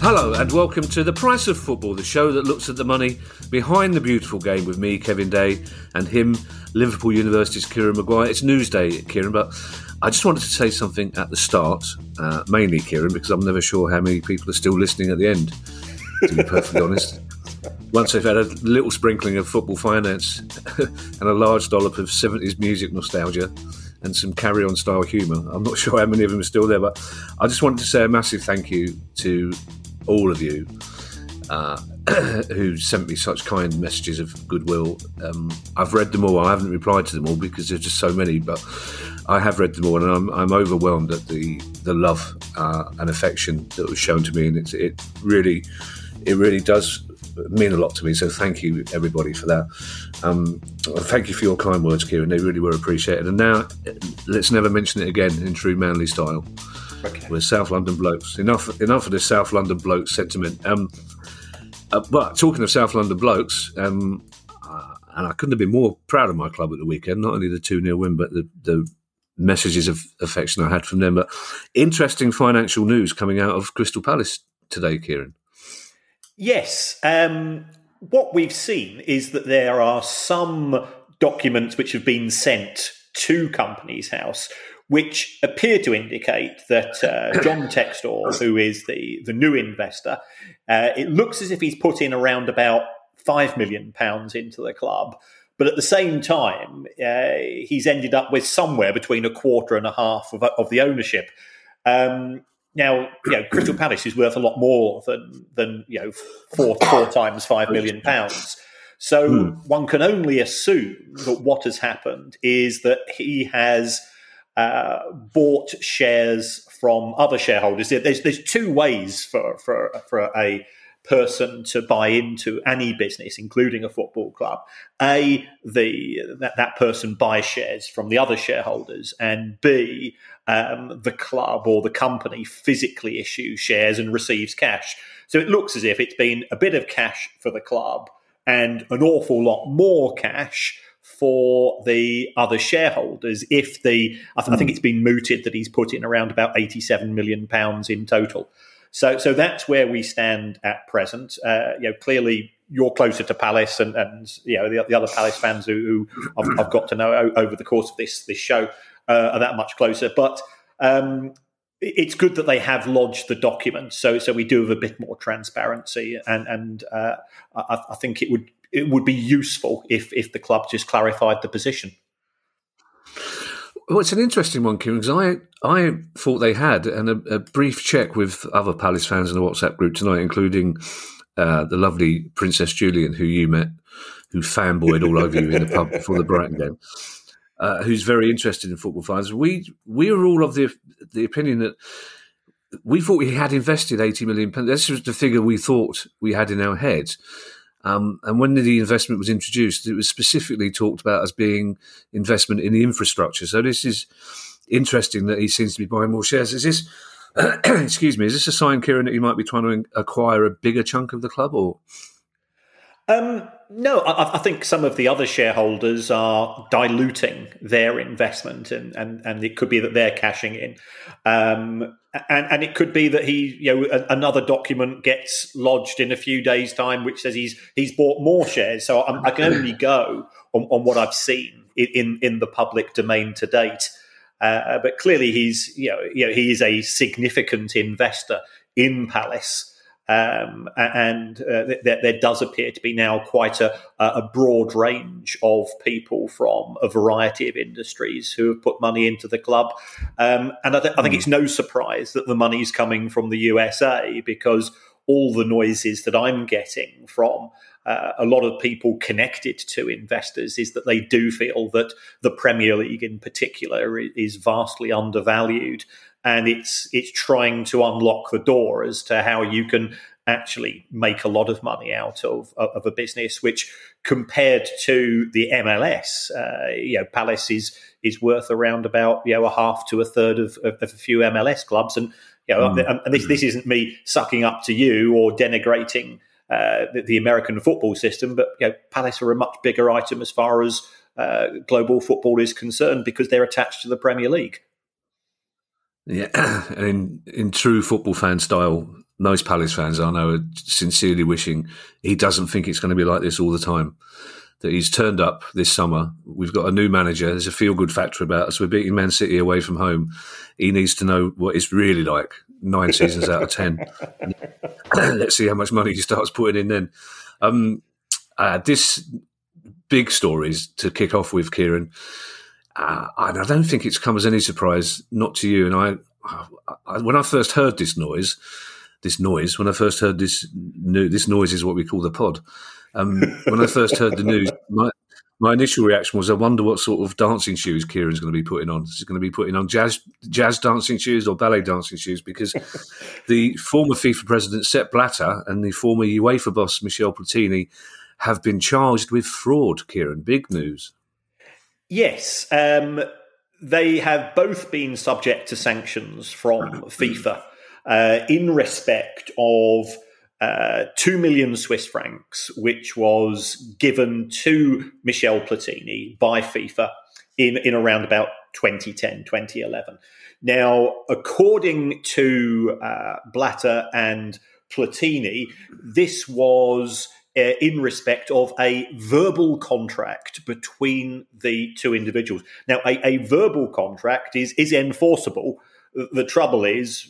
Hello, and welcome to The Price of Football, the show that looks at the money behind the beautiful game with me, Kevin Day, and him, Liverpool University's Kieran Maguire. It's Newsday, Kieran, but I just wanted to say something at the start, uh, mainly, Kieran, because I'm never sure how many people are still listening at the end, to be perfectly honest. Once they've had a little sprinkling of football finance and a large dollop of 70s music nostalgia and some carry on style humour, I'm not sure how many of them are still there, but I just wanted to say a massive thank you to all of you uh, who sent me such kind messages of goodwill. Um, I've read them all. I haven't replied to them all because there's just so many, but I have read them all, and I'm, I'm overwhelmed at the the love uh, and affection that was shown to me, and it really, it really does mean a lot to me. So thank you everybody for that. Um, thank you for your kind words, Kieran. They really were appreciated. And now let's never mention it again in true manly style. Okay. We're South London blokes. Enough, enough of this South London bloke sentiment. Um, uh, but talking of South London blokes, um, uh, and I couldn't have been more proud of my club at the weekend. Not only the two 0 win, but the, the messages of affection I had from them. But interesting financial news coming out of Crystal Palace today, Kieran. Yes. Um, what we've seen is that there are some documents which have been sent to Companies House which appear to indicate that uh, John Textor, who is the, the new investor, uh, it looks as if he's put in around about £5 million into the club. But at the same time, uh, he's ended up with somewhere between a quarter and a half of, of the ownership. Um, now, you know, Crystal Palace is worth a lot more than than you know four four times five million pounds. So hmm. one can only assume that what has happened is that he has uh, bought shares from other shareholders. There's there's two ways for for for a person to buy into any business, including a football club. A the that, that person buys shares from the other shareholders, and B um, the club or the company physically issues shares and receives cash. So it looks as if it's been a bit of cash for the club and an awful lot more cash for the other shareholders if the I, th- I think hmm. it's been mooted that he's put in around about 87 million pounds in total. So so that's where we stand at present. Uh, you know, clearly you're closer to Palace and, and you know the, the other Palace fans who, who I've, I've, got to know over the course of this this show uh, are that much closer. But um, it's good that they have lodged the document, so so we do have a bit more transparency, and and uh, I, I, think it would it would be useful if if the club just clarified the position. Well, it's an interesting one, Kieran, because I, I thought they had, and a, a, brief check with other Palace fans in the WhatsApp group tonight, including uh, the lovely Princess Julian, who you met, who fanboyed all over you in the pub before the Brighton game, uh, who's very interested in football fans. We we were all of the the opinion that we thought we had invested eighty million pounds. This was the figure we thought we had in our heads. Um, and when the investment was introduced, it was specifically talked about as being investment in the infrastructure. So this is interesting that he seems to be buying more shares. Is this, excuse me, is this a sign, Kieran, that he might be trying to acquire a bigger chunk of the club, or? Um, no, I, I, think some of the other shareholders are diluting their investment, and, and, and it could be that they're cashing in. Um, and, and it could be that he, you know, another document gets lodged in a few days' time, which says he's he's bought more shares. So I'm, i can only go on, on, what I've seen in in the public domain to date. Uh, but clearly, he's you know, you know he is a significant investor in Palace. Um, and uh, th- there does appear to be now quite a, a, broad range of people from a variety of industries who have put money into the club. Um, and I, th- I, think hmm. it's no surprise that the money is coming from the USA because all the noises that I'm getting from uh, a lot of people connected to investors is that they do feel that the Premier League in particular is vastly undervalued and it's it's trying to unlock the door as to how you can actually make a lot of money out of of a business which compared to the MLS uh, you know Palace is is worth around about you know a half to a third of, of, of a few MLS clubs and you know mm. and this this isn't me sucking up to you or denigrating uh, the, the, American football system, but you know, Palace are a much bigger item as far as uh, global football is concerned because they're attached to the Premier League. Yeah, and in, true football fan style, most Palace fans I know are sincerely wishing he doesn't think it's going to be like this all the time. That he's turned up this summer. We've got a new manager. There's a feel good factor about us. We're beating Man City away from home. He needs to know what it's really like nine seasons out of ten. Let's see how much money he starts putting in then. Um, uh, this big stories to kick off with, Kieran. Uh, and I don't think it's come as any surprise, not to you. And I, I, when I first heard this noise, this noise, when I first heard this, new, this noise is what we call the pod. Um, when I first heard the news, my, my initial reaction was, I wonder what sort of dancing shoes Kieran's going to be putting on. Is he going to be putting on jazz jazz dancing shoes or ballet dancing shoes? Because the former FIFA president Sepp Blatter and the former UEFA boss Michel Platini have been charged with fraud. Kieran, big news. Yes, um, they have both been subject to sanctions from FIFA uh, in respect of uh, 2 million Swiss francs, which was given to Michel Platini by FIFA in, in around about 2010, 2011. Now, according to uh, Blatter and Platini, this was uh, in respect of a verbal contract between the two individuals. Now, a, a verbal contract is, is enforceable. The trouble is,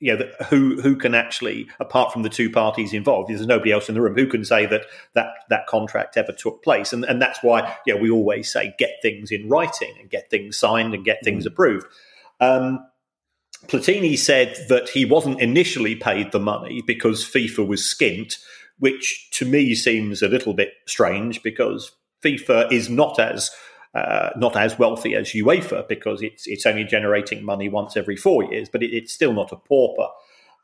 you know, who who can actually, apart from the two parties involved, there's nobody else in the room who can say that that that contract ever took place, and and that's why you know we always say get things in writing and get things signed and get things mm. approved. Um, Platini said that he wasn't initially paid the money because FIFA was skint, which to me seems a little bit strange because FIFA is not as uh, not as wealthy as UEFA because it's it's only generating money once every four years, but it, it's still not a pauper.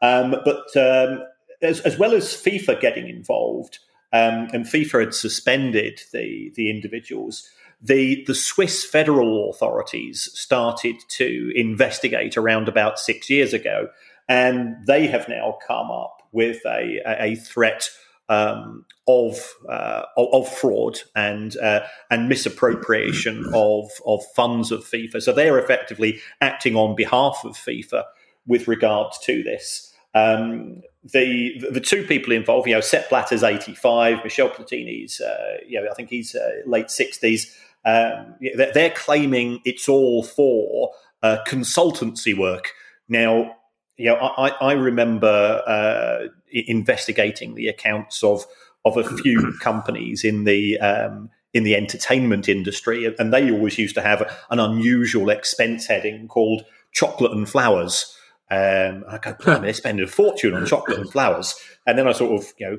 Um, but um, as, as well as FIFA getting involved, um, and FIFA had suspended the the individuals. The, the Swiss federal authorities started to investigate around about six years ago, and they have now come up with a, a threat um, of, uh, of fraud and uh, and misappropriation of of funds of FIFA. So they are effectively acting on behalf of FIFA with regard to this. Um, the the two people involved, you know, Sepp Blatter's eighty five, Michel Platini's, uh, you know, I think he's uh, late sixties. Um, they're claiming it's all for uh, consultancy work. Now, you know, I, I remember uh, investigating the accounts of of a few companies in the um, in the entertainment industry, and they always used to have an unusual expense heading called chocolate and flowers. Um, I go, I mean, they spend a fortune on chocolate and flowers, and then I sort of, you know,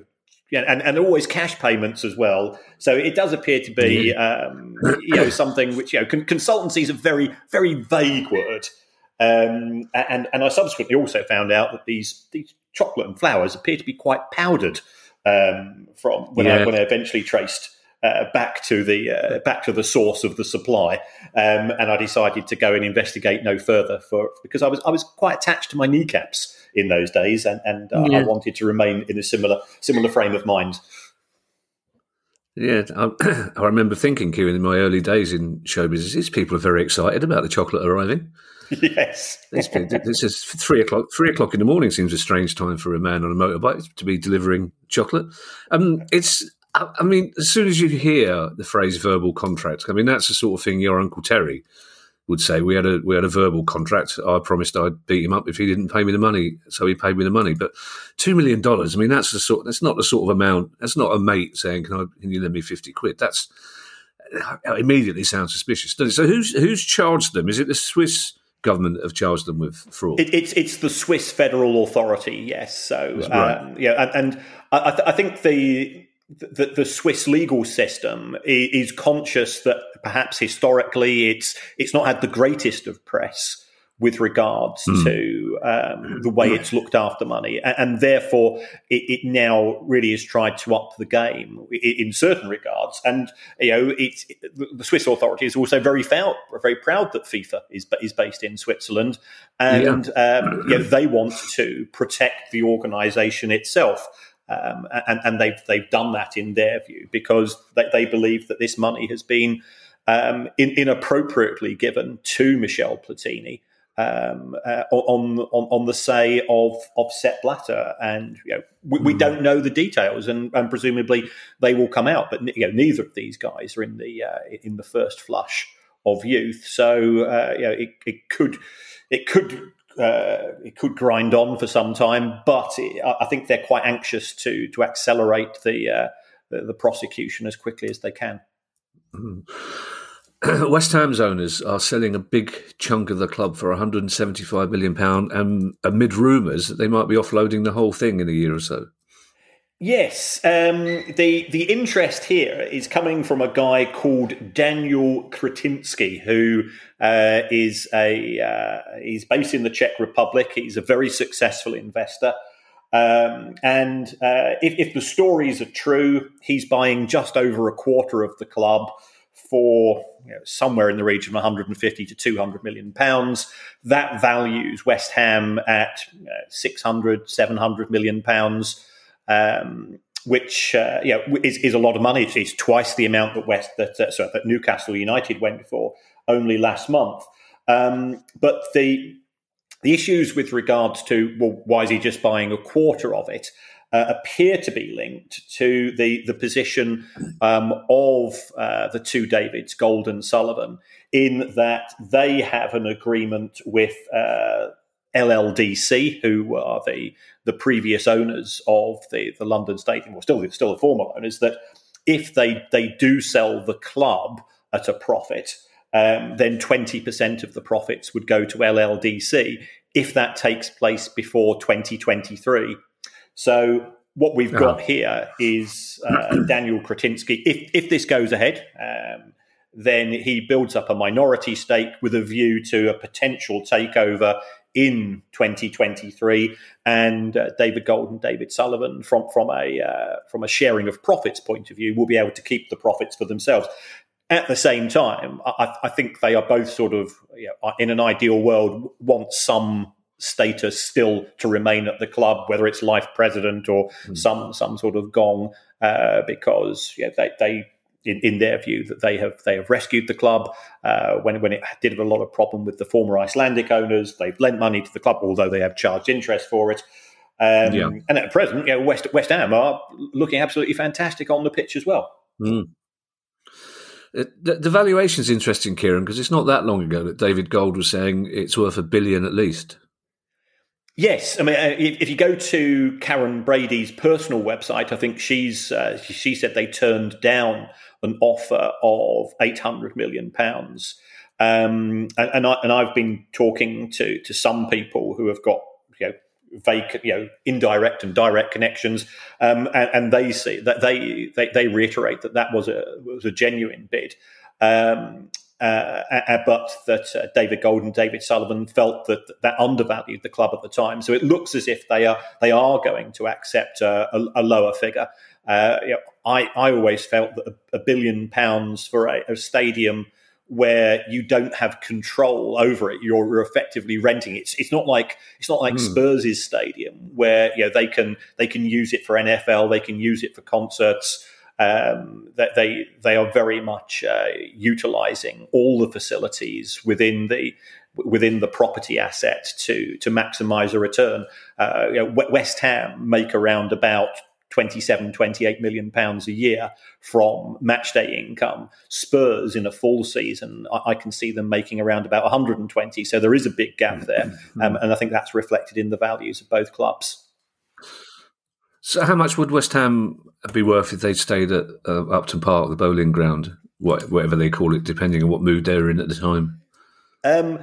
yeah, and, and always cash payments as well. So it does appear to be, um, you know, something which you know, con- consultancy is a very, very vague word. Um, and and I subsequently also found out that these these chocolate and flowers appear to be quite powdered um, from when yeah. I when I eventually traced uh, back to the uh, back to the source of the supply, um, and I decided to go and investigate no further for because I was I was quite attached to my kneecaps in those days, and and uh, yeah. I wanted to remain in a similar similar frame of mind. Yeah, I, I remember thinking, Kieran, in my early days in show business, these people are very excited about the chocolate arriving. Yes. this is three o'clock. Three o'clock in the morning seems a strange time for a man on a motorbike to be delivering chocolate. Um, it's. I mean, as soon as you hear the phrase "verbal contract," I mean that's the sort of thing your uncle Terry would say. We had a we had a verbal contract. I promised I'd beat him up if he didn't pay me the money, so he paid me the money. But two million dollars. I mean, that's the sort. That's not the sort of amount. That's not a mate saying, "Can I? Can you lend me fifty quid?" That's immediately sounds suspicious. So who's who's charged them? Is it the Swiss? Government have charged them with fraud. It, it's it's the Swiss federal authority, yes. So right. um, yeah, and, and I, th- I, think the, the, the Swiss legal system is, is conscious that perhaps historically it's it's not had the greatest of press with regards mm. to um, the way it's looked after money, and, and therefore it, it, now really has tried to up the game in, certain regards. And you know, it's the Swiss authority is also very proud, very proud that FIFA is is based in Switzerland, and yeah. um, you know, they want to protect the organisation itself. Um, and, and they've they've done that in their view because they, they believe that this money has been um, in, inappropriately given to Michel Platini um, uh, on, on on the say of of Sepp Blatter, and you know, we, we, hmm. don't know the details, and, and, presumably they will come out. But you know, neither of these guys are in the uh, in the first flush of youth, so uh, you know, it, it could it could uh, it could grind on for some time, but it, I think they're quite anxious to to accelerate the uh, the, the, prosecution as quickly as they can. Mm. West Ham's owners are selling a big chunk of the club for 175 million pound, and amid rumours that they might be offloading the whole thing in a year or so. Yes, um, the the interest here is coming from a guy called Daniel Křetínský, who uh, is a uh, he's based in the Czech Republic. He's a very successful investor, um, and uh, if, if, the stories are true, he's buying just over a quarter of the club for you know, somewhere in the region of 150 to 200 million pounds. That values West Ham at 600, 700 million pounds um, which uh, yeah is, is, a lot of money. It's, twice the amount that West that uh, sorry, that Newcastle United went for only last month. Um, but the the issues with regards to well, why is he just buying a quarter of it? Uh, appear to be linked to the the position um, of uh, the two Davids, Gold and Sullivan, in that they have an agreement with uh, LLDC, who are the the previous owners of the, the London Stadium, or still still the former owners, that if they they do sell the club at a profit, um, then twenty percent of the profits would go to LLDC if that takes place before twenty twenty three. So what we've got uh-huh. here is uh, Daniel Křetínský. If if this goes ahead. Um, then he builds up a minority stake with a view to a potential takeover in 2023, and uh, David Gold and David Sullivan, from from a uh, from a sharing of profits point of view, will be able to keep the profits for themselves. At the same time, I, I think they are both sort of, you know, in an ideal world, want some status still to remain at the club, whether it's life president or mm. some some sort of gong, uh, because yeah, they, they in, in their view that they have they have rescued the club uh, when when it did have a lot of problem with the former Icelandic owners. They've lent money to the club, although they have charged interest for it. Um, yeah. And at present, you know, West West Ham are looking absolutely fantastic on the pitch as well. Mm. The, the valuation is interesting, Kieran, because it's not that long ago that David Gold was saying it's worth a billion at least. Yes, I mean, uh, if you go to Karren Brady's personal website, I think she's uh, she said they turned down an offer of eight hundred million pounds. Um, and, and, I, and I've been talking to to some people who have got you know vacant, you know, indirect and direct connections, um, and, and, they see that they, they, they reiterate that that was a was a genuine bid. Um, uh, but that uh, David Gold and David Sullivan felt that that undervalued the club at the time. So it looks as if they are they are going to accept a, a lower figure. Uh, you know, I I always felt that a, a billion pounds for a, a, stadium where you don't have control over it, you're effectively renting. It's it's not like it's not like mm. Spurs' stadium where you know they can they can use it for NFL, they can use it for concerts um, that they they are very much uh, utilizing all the facilities within the within the property asset to to maximize a return. Uh, you know, West Ham make around about 27, 28 million pounds a year from match day income. Spurs in a full season, I, I, can see them making around about 120. So there is a big gap there. Um, and I think that's reflected in the values of both clubs. So, how much would West Ham be worth if they stayed at uh, Upton Park, the Boleyn Ground, whatever they call it, depending on what mood they're in at the time? Um,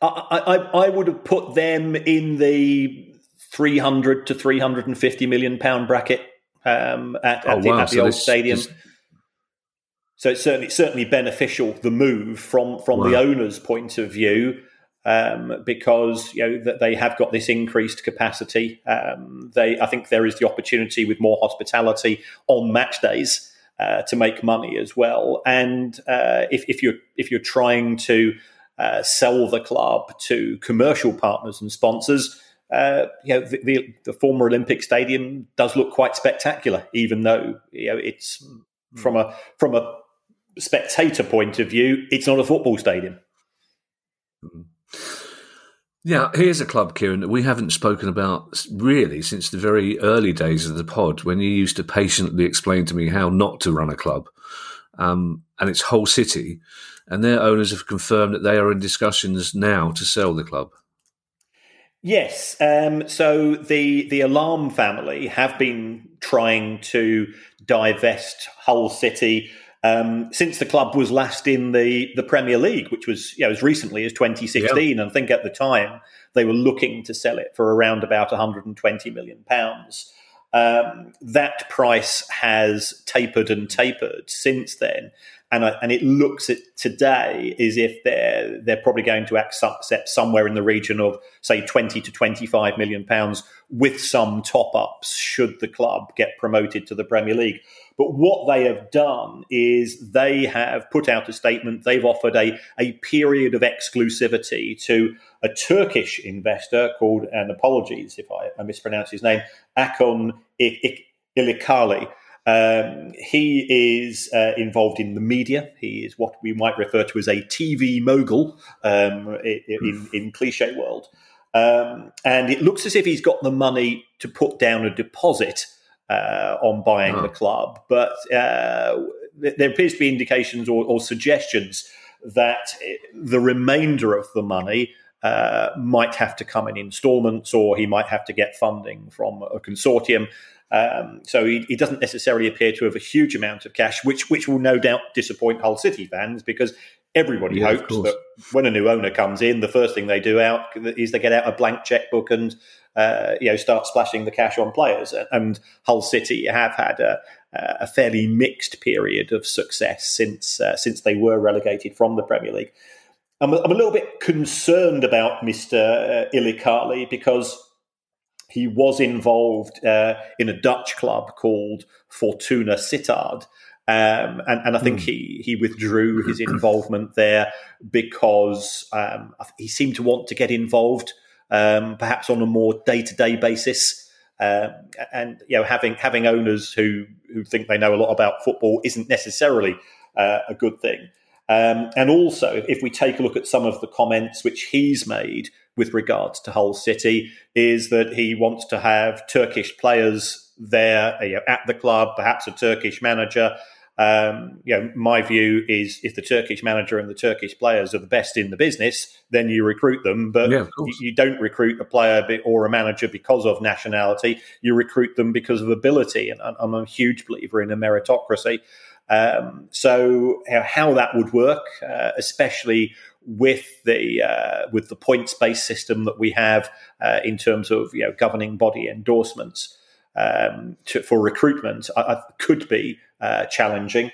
I, I, I would have put them in the 300 to 350 million pound bracket um, at, at, oh, the, wow. at the so old stadium. So it's certainly certainly beneficial the move from from wow. the owner's point of view um, because you know that they have got this increased capacity. Um, they, I think, there is the opportunity with more hospitality on match days uh, to make money as well. And uh, if, if, you're if you're trying to uh, sell the club to commercial partners and sponsors, uh, you know, the, the, the, former Olympic Stadium does look quite spectacular, even though you know it's mm. from a from a spectator point of view, it's not a football stadium. Mm. Yeah, here's a club, Kieran, that we haven't spoken about really since the very early days of the pod when you used to patiently explain to me how not to run a club. Um, and it's Hull City, and their owners have confirmed that they are in discussions now to sell the club. Yes. Um, so the the Allam family have been trying to divest Hull City um, since the club was last in the, the Premier League, which was you know, as recently as 2016. And I think at the time they were looking to sell it for around about 120 million pounds. Um, that price has tapered and tapered since then, and and it looks at today as if they're they're probably going to accept somewhere in the region of say 20 to 25 million pounds with some top ups should the club get promoted to the Premier League. But what they have done is they have put out a statement. They've offered a, a period of exclusivity to a Turkish investor called, and apologies if I, I mispronounce his name, Akon Ilicali. Um, he is uh, involved in the media. He is what we might refer to as a TV mogul um, in, in cliche world. Um, and it looks as if he's got the money to put down a deposit uh, on buying oh. the club. But uh, there appears to be indications or, or, suggestions that the remainder of the money uh, might have to come in installments or he might have to get funding from a consortium. Um, so he, he, doesn't necessarily appear to have a huge amount of cash, which which will no doubt disappoint Hull City fans because everybody yeah, hopes that when a new owner comes in, the first thing they do out is they get out a blank checkbook and uh, you know start splashing the cash on players. And Hull City have had a, a fairly mixed period of success since uh, since they were relegated from the Premier League. I'm, I'm a little bit concerned about Mr. Uh, Ilicali because he was involved uh, in a Dutch club called Fortuna Sittard. Um, and, and, I think mm. he, he withdrew his involvement there because um, he seemed to want to get involved um, perhaps on a more day to day basis. Uh, and you know, having having owners who who think they know a lot about football isn't necessarily uh, a good thing. Um, and also, if we take a look at some of the comments which he's made with regards to Hull City, is that he wants to have Turkish players there you know, at the club, perhaps a Turkish manager, um, you know, my view is if the Turkish manager and the Turkish players are the best in the business, then you recruit them. But yeah, you, you, don't recruit a player or a manager because of nationality. You recruit them because of ability. And I'm a huge believer in a meritocracy. Um, so you how that would work, uh, especially with the uh, with the points based system that we have uh, in terms of you know governing body endorsements um, to, for recruitment, I, I could be uh, challenging.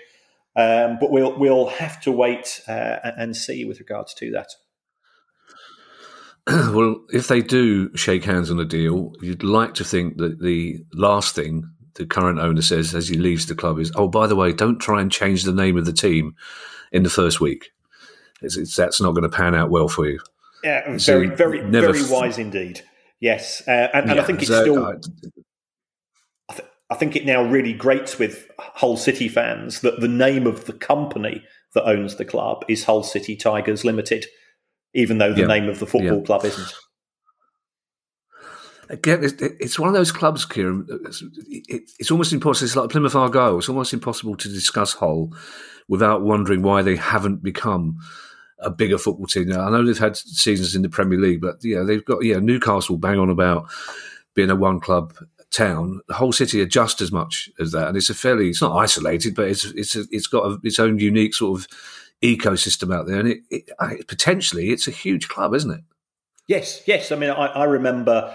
Um, but we'll we'll have to wait uh, and see with regards to that. well, if they do shake hands on a deal, you'd like to think that the last thing the current owner says as he leaves the club is, "Oh, by the way, don't try and change the name of the team in the first week. It's, it's, that's not going to pan out well for you." Yeah, very, very, very wise indeed. Yes, uh, and, and yeah, I think it's so, still. Uh, I think it now really grates with Hull City fans that the name of the company that owns the club is Hull City Tigers Limited, even though the yeah. name of the football yeah. club isn't. Again, it's one of those clubs, Kieran. It's almost impossible. It's like Plymouth Argyle. It's almost impossible to discuss Hull without wondering why they haven't become a bigger football team. Now, I know they've had seasons in the Premier League, but yeah, they've got yeah Newcastle bang on about being a one club town, the whole city are just as much as that, and it's a fairly it's not isolated, but it's it's a, it's got a, its own unique sort of ecosystem out there, and it, it, potentially it's a huge club, isn't it? Yes, yes. I mean, I, I remember.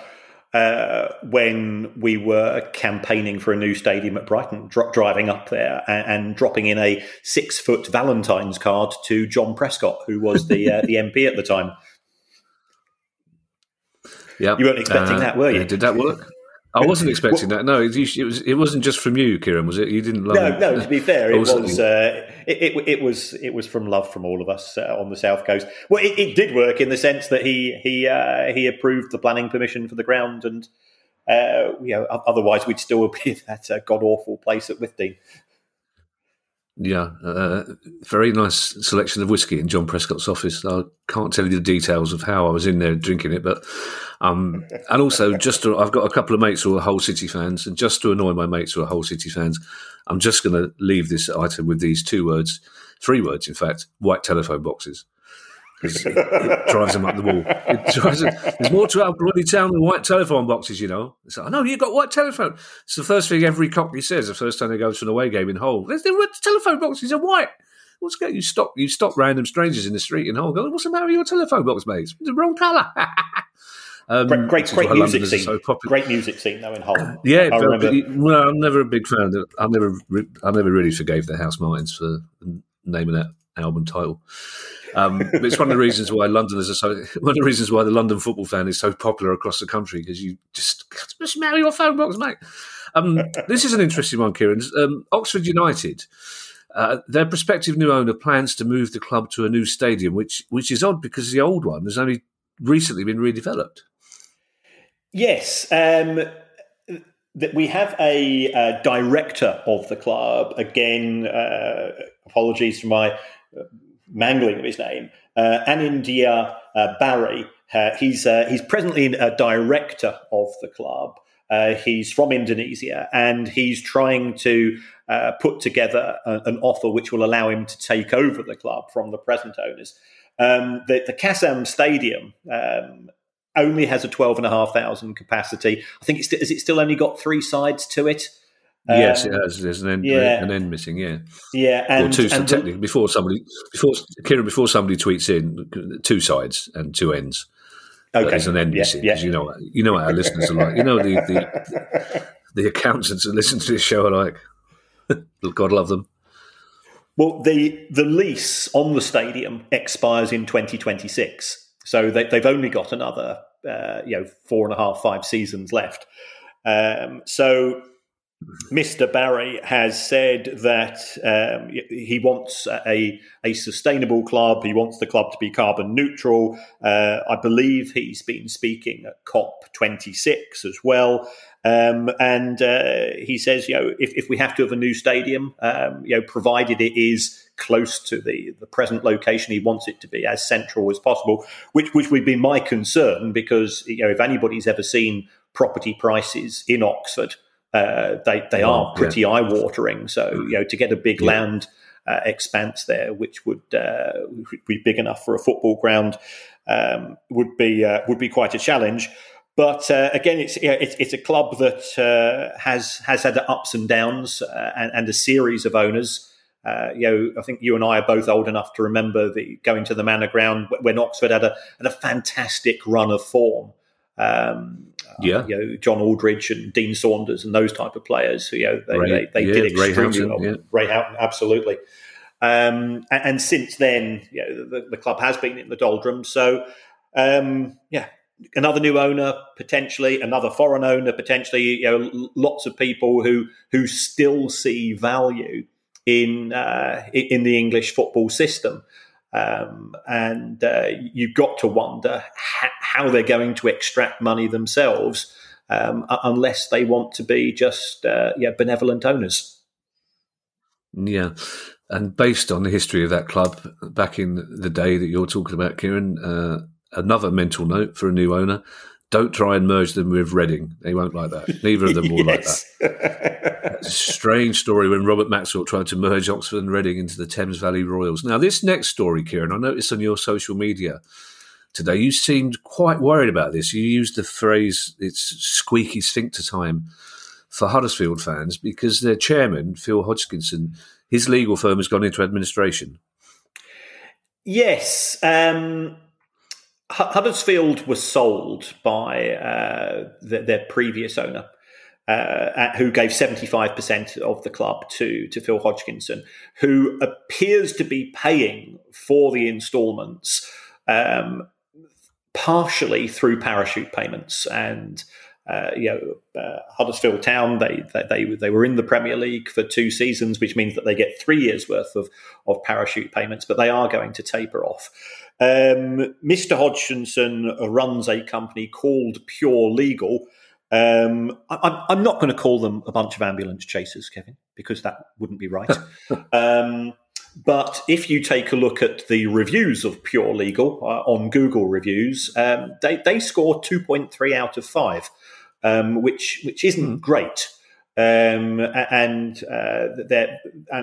Uh, when we were campaigning for a new stadium at Brighton, dro- driving up there and, and, dropping in a six foot Valentine's card to John Prescott, who was the uh, the MP at the time. Yeah, you weren't expecting uh, that, were you? Did that work? I wasn't expecting well, that. No, it, it, was. It wasn't just from you, Kieran. Was it? You didn't love no, it. No, to be fair, it was. Uh, it, it, it, was it was from love from all of us uh, on the south coast. Well, it, it, did work in the sense that he he uh, he approved the planning permission for the ground, and uh, you know otherwise we'd still be in that uh, god awful place at Withdean. Yeah, uh, very nice selection of whiskey in John Prescott's office. I can't tell you the details of how I was in there drinking it, but um, and also just to, I've got a couple of mates who are Hull City fans, and just to annoy my mates who are Hull City fans, I'm just going to leave this item with these two words, three words, in fact, white telephone boxes. It, it, drives them up the wall. It drives them, there's more to our bloody town than white telephone boxes, you know. It's like, I know you've got white telephone. It's the first thing every cockney says the first time they go to an away game in Hull. There's the telephone boxes are white. What's going? You stop. You stop random strangers in the street in Hull. Go. What's the matter with your telephone box, mate? It's the wrong colour. Um, great, great, great music scene. So great music scene though in Hull. yeah, I but, well, I'm never a big fan. I never, I never really forgave the Housemartins for naming that album title. Um, it's one of the reasons why London is so. One of the reasons why the London football fan is so popular across the country because you just just marry your phone box, mate. Um, this is an interesting one, Kieran. Um, Oxford United. Uh, their prospective new owner plans to move the club to a new stadium, which which is odd because the old one has only recently been redeveloped. Yes, um, that we have a, a, director of the club. Again, uh, apologies for my uh, mangling of his name. Uh, Anindya uh, Barry. Uh, he's uh, he's presently a director of the club. Uh, he's from Indonesia, and he's trying to put together a, an offer which will allow him to take over the club from the present owners. Um, the, the Kassam Stadium um, only has a 12,500 capacity. I think it's, it still only got three sides to it? Um, yes, it has. There's an end, yeah. an end missing. Yeah, yeah, and, or two. And technically, before somebody, before Kieran, before somebody tweets in, two sides and two ends. Okay, there's an end yeah, missing because yeah. you know, you know what our listeners are like. You know the the, the accountants that listen to this show are like. God love them. Well, the the lease on the stadium expires in 2026. So they, have only got another, uh, you know, four and a half, five seasons left. Um, so Mr. Barry has said that um, he wants a, a sustainable club. He wants the club to be carbon neutral. Uh, I believe he's been speaking at COP26 as well. Um, and uh, he says, you know, if, if, we have to have a new stadium, um, you know, provided it is close to the, the present location, he wants it to be as central as possible, which which would be my concern because you know if anybody's ever seen property prices in Oxford, uh, they they are pretty yeah. eye watering. So you know to get a big yeah. land uh, expanse there, which would uh, be big enough for a football ground, um, would be uh, would be quite a challenge. But uh, again, it's, you know, it's, it's a club that uh, has has had ups and downs uh, and, and, a series of owners. Uh, you know, I think you and I are both old enough to remember the going to the Manor Ground when Oxford had a had a fantastic run of form. Um, uh, yeah, you know, John Aldridge and Dean Saunders and those type of players. Who, you know, they, Ray, they, they yeah, did extremely well. Yeah. Ray Houghton, absolutely. Um, and, and, since then, you know, the, the, club has been in the doldrums. So, um, yeah, another new owner potentially, another foreign owner potentially. You know, lots of people who who still see value in uh, in the English football system. Um, and uh, you've got to wonder ha- how they're going to extract money themselves, um, unless they want to be just uh, yeah benevolent owners. Yeah, and based on the history of that club back in the day that you're talking about, Kieran, uh, another mental note for a new owner. Don't try and merge them with Reading. They won't like that. Neither of them will like that. strange story when Robert Maxwell tried to merge Oxford and Reading into the Thames Valley Royals. Now, this next story, Kieran, I noticed on your social media today, you seemed quite worried about this. You used the phrase, it's squeaky sphincter time for Huddersfield fans because their chairman, Phil Hodgkinson, his legal firm has gone into administration. Yes. Um, Huddersfield was sold by uh, the, their previous owner, uh, who gave 75% of the club to, to Phil Hodgkinson, who appears to be paying for the instalments um, partially through parachute payments. And uh, you know, uh, Huddersfield Town, they, they they were in the Premier League for two seasons, which means that they get three years worth of of parachute payments, but they are going to taper off. Um, Mr. Hodgkinson runs a company called Pure Legal. Um, I, am not going to call them a bunch of ambulance chasers, Kevin, because that wouldn't be right. um, but if you take a look at the reviews of Pure Legal uh, on Google reviews, um, they, they score 2.3 out of 5, um, which, which isn't mm. great. Um, and, uh,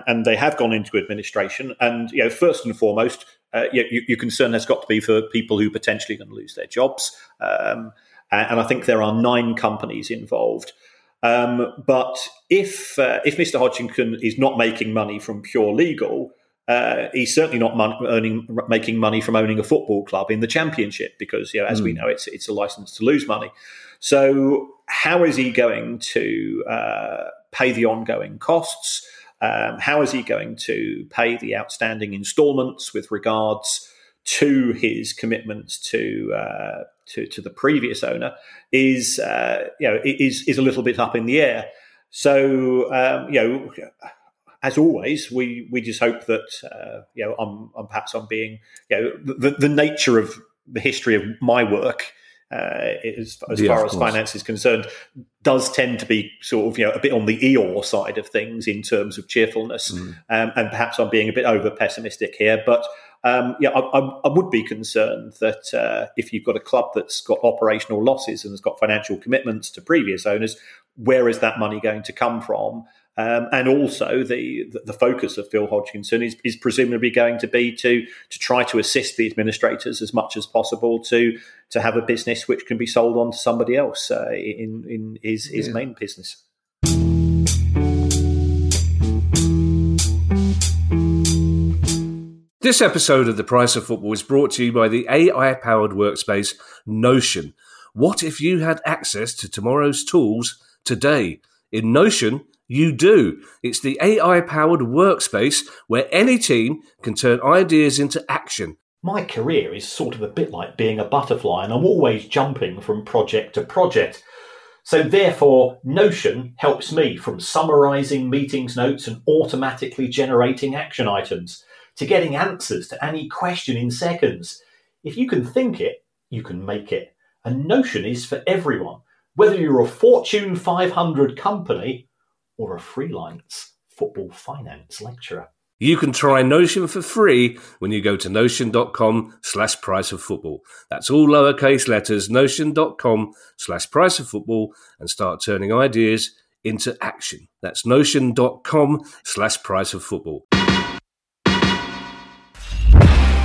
and they have gone into administration. And you know, first and foremost, uh, your, your, concern has got to be for people who potentially going to lose their jobs. Um, and I think there are nine companies involved. Um, but if uh, if Mr. Hodgkinson is not making money from pure legal, uh, he's certainly not mon- earning making money from owning a football club in the championship because, you know, as mm. we hmm. know, it's it's a license to lose money. So, how is he going to uh, pay the ongoing costs? Um, how is he going to pay the outstanding instalments with regards to his commitments to uh, to, to, the previous owner? Is uh, you know is is a little bit up in the air. So um, you know as always, we we just hope that uh, you know I'm, I'm, perhaps I'm being you know the, the nature of the history of my work uh, as, as yeah, far as finance is concerned does tend to be sort of you know a bit on the Eeyore side of things in terms of cheerfulness, mm. um, and perhaps I'm being a bit over pessimistic here, but. Um, yeah, I, I, I, would be concerned that uh, if you've got a club that's got operational losses and has got financial commitments to previous owners, where is that money going to come from? Um, and also, the, the focus of Phil Hodgkinson is, is presumably going to be to to try to assist the administrators as much as possible to to have a business which can be sold on to somebody else uh, in in his his yeah. main business. This episode of The Price of Football is brought to you by the AI powered workspace Notion. What if you had access to tomorrow's tools today? In Notion, you do. It's the AI powered workspace where any team can turn ideas into action. My career is sort of a bit like being a butterfly, and I'm always jumping from project to project. So, therefore, Notion helps me from summarizing meetings notes and automatically generating action items to getting answers to any question in seconds. If you can think it, you can make it. And Notion is for everyone. Whether you're a Fortune 500 company or a freelance football finance lecturer. You can try Notion for free when you go to notion.com slash price of football. That's all lowercase letters, notion.com slash price of football, and start turning ideas into action. That's notion.com slash price of football.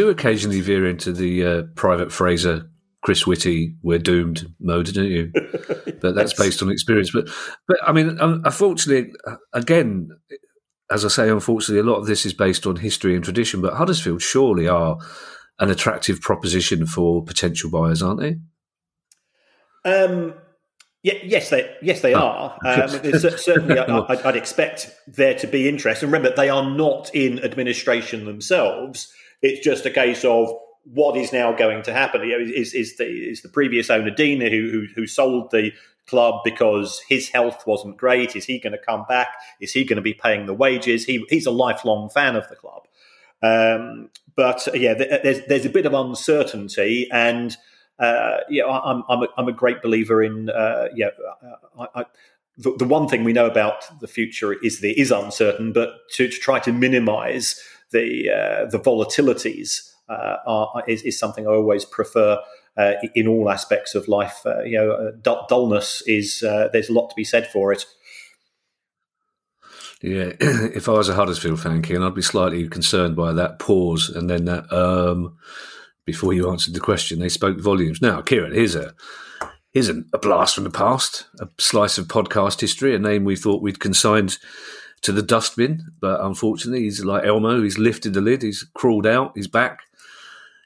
Do occasionally veer into the uh, private Frazer Chris Whitty, we're doomed mode, don't you? But that's based on experience. But, but I mean, unfortunately, again, as I say, unfortunately, a lot of this is based on history and tradition. But Huddersfield surely are an attractive proposition for potential buyers, aren't they? Um, yeah, yes, they yes they oh, are. Um, certainly, I, would expect there to be interest. And remember, they are not in administration themselves. It's just a case of what is now going to happen? You know, is, is, the, is the previous owner, Dean, who, who, who sold the club because his health wasn't great? Is he going to come back? Is he going to be paying the wages? He, he's a lifelong fan of the club. Um, but uh, yeah, there's, there's a bit of uncertainty. And uh, yeah, I'm, I'm, a, I'm a great believer in, uh, yeah, I, I, the, the, one thing we know about the future is that it is uncertain, but to, to try to minimize the, uh, the volatilities uh, are, is, is, something I always prefer uh, in all aspects of life. Uh, you know, uh, dullness is there's a lot to be said for it. Yeah, if I was a Huddersfield fan, Ken, I'd be slightly concerned by that pause and then that um, before you answered the question. They spoke volumes. Now, Kieran, here's a here's a, a blast from the past, a slice of podcast history, a name we thought we'd consigned to the dustbin, but unfortunately, he's like Elmo. He's lifted the lid. He's crawled out. He's back.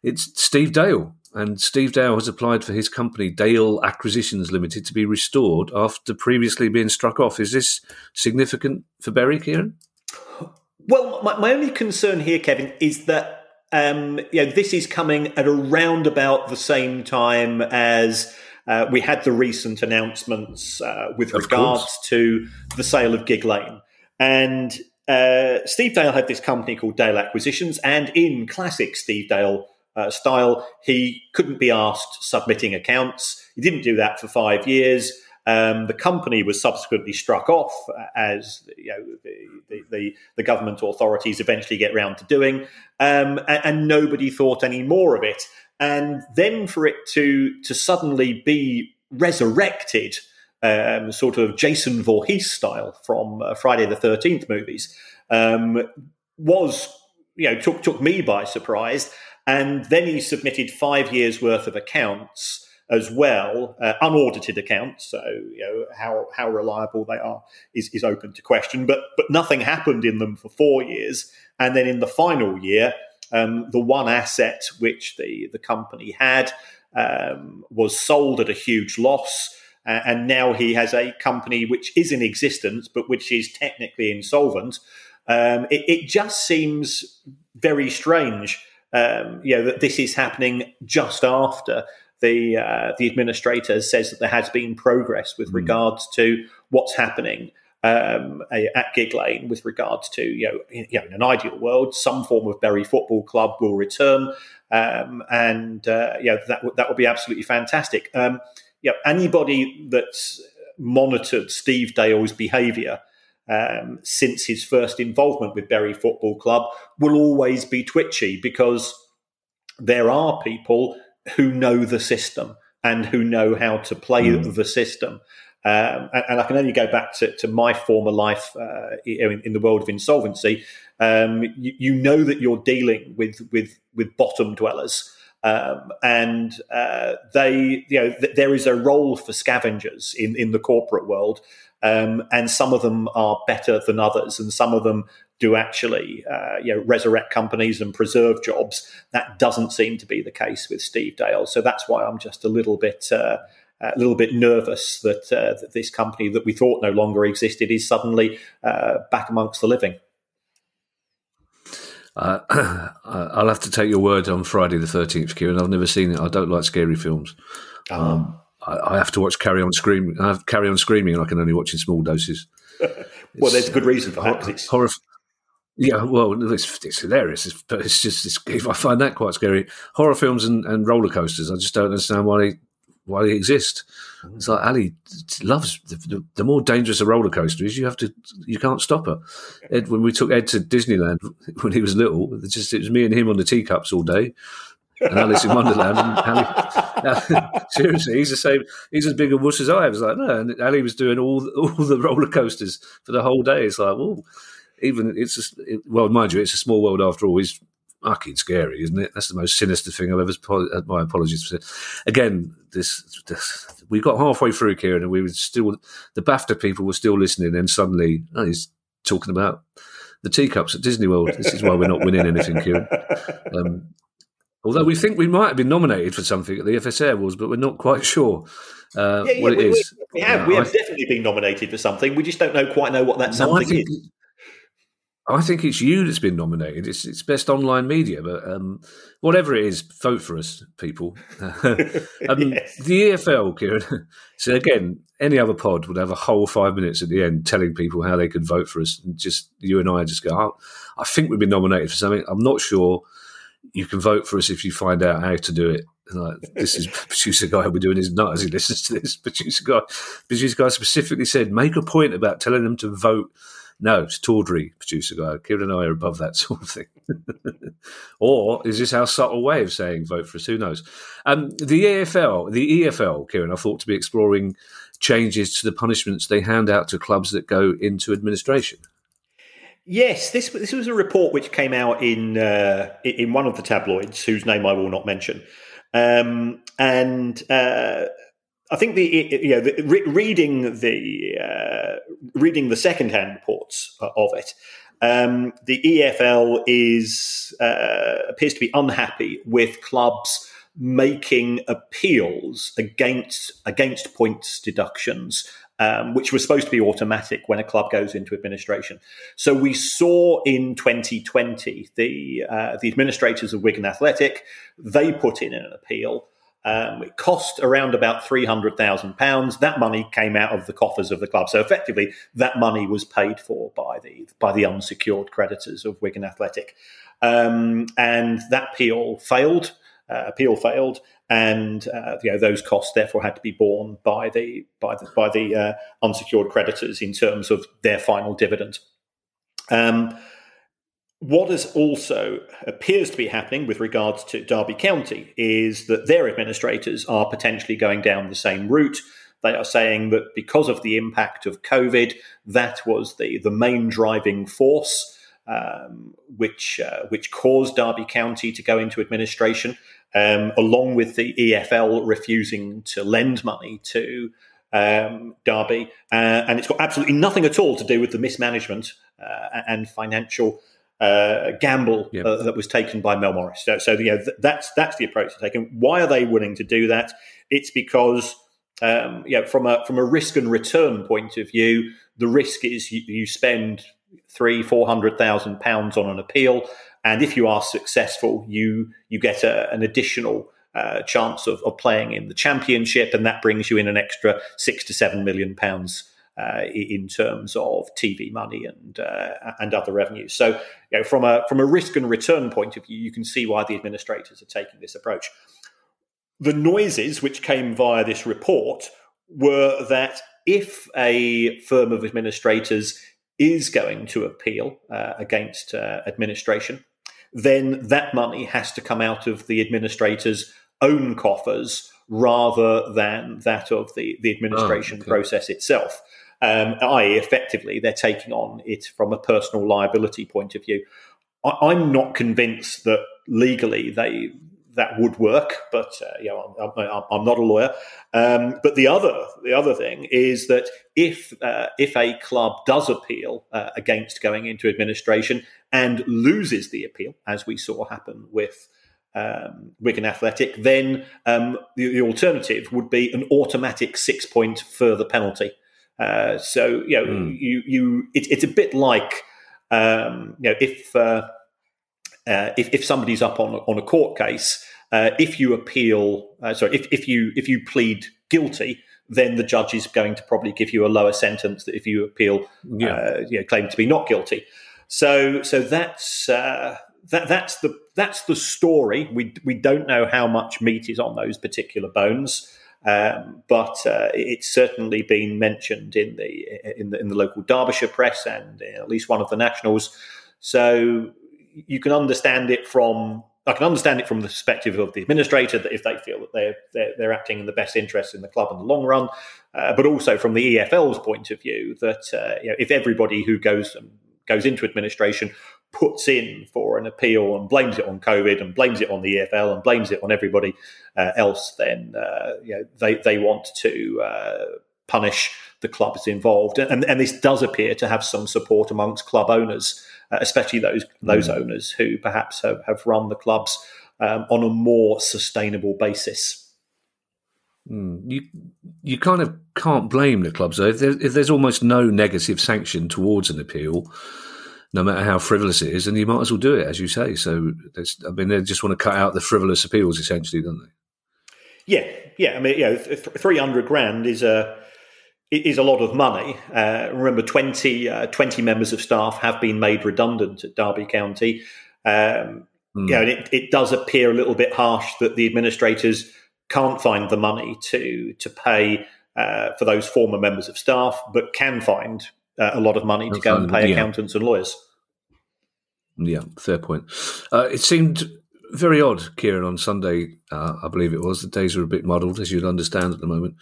It's Steve Dale, and Steve Dale has applied for his company, Dale Acquisitions Limited, to be restored after previously being struck off. Is this significant for Bury, Kieran? Well, my, my only concern here, Kevin, is that um, you know, this is coming at around about the same time as uh, we had the recent announcements uh, with of regards course. to the sale of Gigg Lane. And uh, Steve Dale had this company called Dale Acquisitions, and in classic Steve Dale uh, style. He couldn't be asked submitting accounts. He didn't do that for five years. Um, the company was subsequently struck off as you know, the, the, the, government authorities eventually get round to doing, um, and, and, nobody thought any more of it. And then for it to to suddenly be resurrected, um, sort of Jason Voorhees style from uh, Friday the Thirteenth movies, um, was you know took took me by surprise. And then he submitted five years worth of accounts as well, uh, unaudited accounts. So you know how how reliable they are is, is open to question. But but nothing happened in them for four years, and then in the final year, um, the one asset which the the company had um, was sold at a huge loss. And now he has a company which is in existence, but which is technically insolvent. Um, it, it just seems very strange um, you know that this is happening just after the uh, the administrator says that there has been progress with mm. regards to what's happening um, at Gigg Lane with regards to you know, in, you know, in an ideal world some form of Bury Football Club will return um, and uh, you know, that w- that would be absolutely fantastic. You know, anybody that's monitored Steve Dale's behaviour um, since his first involvement with Bury Football Club will always be twitchy because there are people who know the system and who know how to play mm. the system. Um, and, and, I can only go back to, to my former life uh, in, in, the world of insolvency. Um, you, you, know that you're dealing with with with bottom dwellers, um, and uh, they you know th- there is a role for scavengers in in the corporate world, um, and some of them are better than others, and some of them do actually uh, you know, resurrect companies and preserve jobs. That doesn't seem to be the case with Steve Dale. So that's why I'm just a little bit. Uh, a little bit nervous that, uh, that, this company that we thought no longer existed is suddenly uh, back amongst the living. Uh, I'll have to take your word on Friday the 13th, Kieran. I've never seen it. I don't like scary films. Oh. Um, I, I, have to watch Carry On Screaming. I have Carry On Screaming, and I can only watch in small doses. well, there's a good reason for that. It's horror. Yeah, well, it's, it's hilarious, it's, but it's just it's, I find that quite scary. Horror films and, and roller coasters. I just don't understand why they why they exist. Mm-hmm. It's like Ali loves the, the, the, more dangerous a roller coaster is. You have to you can't stop her. Ed, when we took Ed to Disneyland when he was little, it just it was me and him on the teacups all day, and Alice in Wonderland. And Ali, seriously, he's the same. He's as big a wuss as I was. Like no, and Ali was doing all all the roller coasters for the whole day. It's like, well, even it's a, it, well, mind you, it's a small world after all. He's fucking scary, isn't it? That's the most sinister thing I've ever. Uh, my apologies for again. This, this we got halfway through, Kieran, and we were still the BAFTA people were still listening, and suddenly oh, he's talking about the teacups at Disney World. This is why we're not winning anything, Kieran. Um, although we think we might have been nominated for something at the FSA Awards, but we're not quite sure uh, yeah, yeah, what it we, is. We, we have, we have definitely been nominated for something. We just don't know quite know what that something no, is. I think it's you that's been nominated. It's it's best online media, but um, whatever it is, vote for us, people. um, yes. The EFL, Kieran. so again, any other pod would have a whole five minutes at the end telling people how they could vote for us, and just you and I just go, oh, I think we've been nominated for something. I'm not sure. You can vote for us if you find out how to do it. Like, this is producer guy we're doing his nut as he listens to this. Producer guy, producer guy specifically said, make a point about telling them to vote No, it's tawdry, producer guy. Kieran and I are above that sort of thing. or is this our subtle way of saying vote for us? Who knows? Um, the EFL, the EFL, Kieran, I thought to be exploring changes to the punishments they hand out to clubs that go into administration. Yes, this this was a report which came out in uh, in one of the tabloids, whose name I will not mention, um, and uh, I think the you know the, re- reading the uh, reading the secondhand reports of it, um, the EFL is uh, appears to be unhappy with clubs making appeals against against points deductions um, which were supposed to be automatic when a club goes into administration. So we saw in 2020 the uh, the administrators of Wigan Athletic they put in an appeal. Um, it cost around about three hundred thousand pounds. That money came out of the coffers of the club, so effectively that money was paid for by the by the unsecured creditors of Wigan Athletic, um, and that appeal failed. Uh, appeal failed, and uh, you know those costs therefore had to be borne by the by the by the uh, unsecured creditors in terms of their final dividend. Um, what has also appears to be happening with regards to Derby County is that their administrators are potentially going down the same route. They are saying that because of the impact of COVID, that was the, the main driving force um, which uh, which caused Derby County to go into administration um, along with the EFL refusing to lend money to um, Derby. Uh, and it's got absolutely nothing at all to do with the mismanagement uh, and financial uh, gamble yep. Uh, that was taken by Mel Morris. So, so you know, th- that's that's the approach they're taking. Why are they willing to do that? It's because um, you know, from a from a risk and return point of view, the risk is you, you spend three, four hundred thousand pounds on an appeal. And if you are successful, you you get a, an additional uh, chance of, of, playing in the championship, and that brings you in an extra six to seven million pounds uh, in terms of TV money and uh, and other revenues. So, you know, from a from a risk and return point of view, you can see why the administrators are taking this approach. The noises which came via this report were that if a firm of administrators is going to appeal uh, against uh, administration, then that money has to come out of the administrator's own coffers rather than that of the, the administration oh, okay. process itself. Um, i.e., effectively, they're taking on it from a personal liability point of view. I, am not convinced that legally they that would work, but uh, you know, I'm, I'm, not a lawyer. Um, but the other the other thing is that if uh, if a club does appeal uh, against going into administration and loses the appeal, as we saw happen with um, Wigan Athletic, then um, the, the, alternative would be an automatic six point further penalty. Uh, so you know, mm. you you it, it's a bit like um, you know if uh, uh, if, if somebody's up on on a court case, uh, if you appeal, uh, sorry, if, if you if you plead guilty, then the judge is going to probably give you a lower sentence than if you appeal, yeah. Uh, you know, claim to be not guilty. So so that's uh, that that's the that's the story. We we don't know how much meat is on those particular bones. Um, but uh, it's certainly been mentioned in the in the in the local Derbyshire press and at least one of the nationals. So you can understand it from I can understand it from the perspective of the administrator that if they feel that they're they're, they're acting in the best interest in the club in the long run, uh, but also from the EFL's point of view that uh, you know, if everybody who goes goes into administration puts in for an appeal and blames it on COVID and blames it on the EFL and blames it on everybody uh, else, then uh, you know, they they want to uh, punish the clubs involved, and, and this does appear to have some support amongst club owners uh, especially those those mm. owners who perhaps have, have run the clubs um, on a more sustainable basis. Mm. You you kind of can't blame the clubs though. If, there, if, there's almost no negative sanction towards an appeal, no matter how frivolous it is, and you might as well do it, as you say. So, I mean, they just want to cut out the frivolous appeals, essentially, don't they? Yeah, yeah. I mean, you know, three hundred grand is a is a lot of money. Uh, remember, 20, uh, 20, members of staff have been made redundant at Derby County. Um, mm. You know, it, it, does appear a little bit harsh that the administrators can't find the money to to pay uh, for those former members of staff, but can find uh, a lot of money to go and pay accountants and lawyers. Yeah, fair point. Uh, it seemed very odd, Kieran, on Sunday, uh, I believe it was. The days were a bit muddled, as you'd understand at the moment,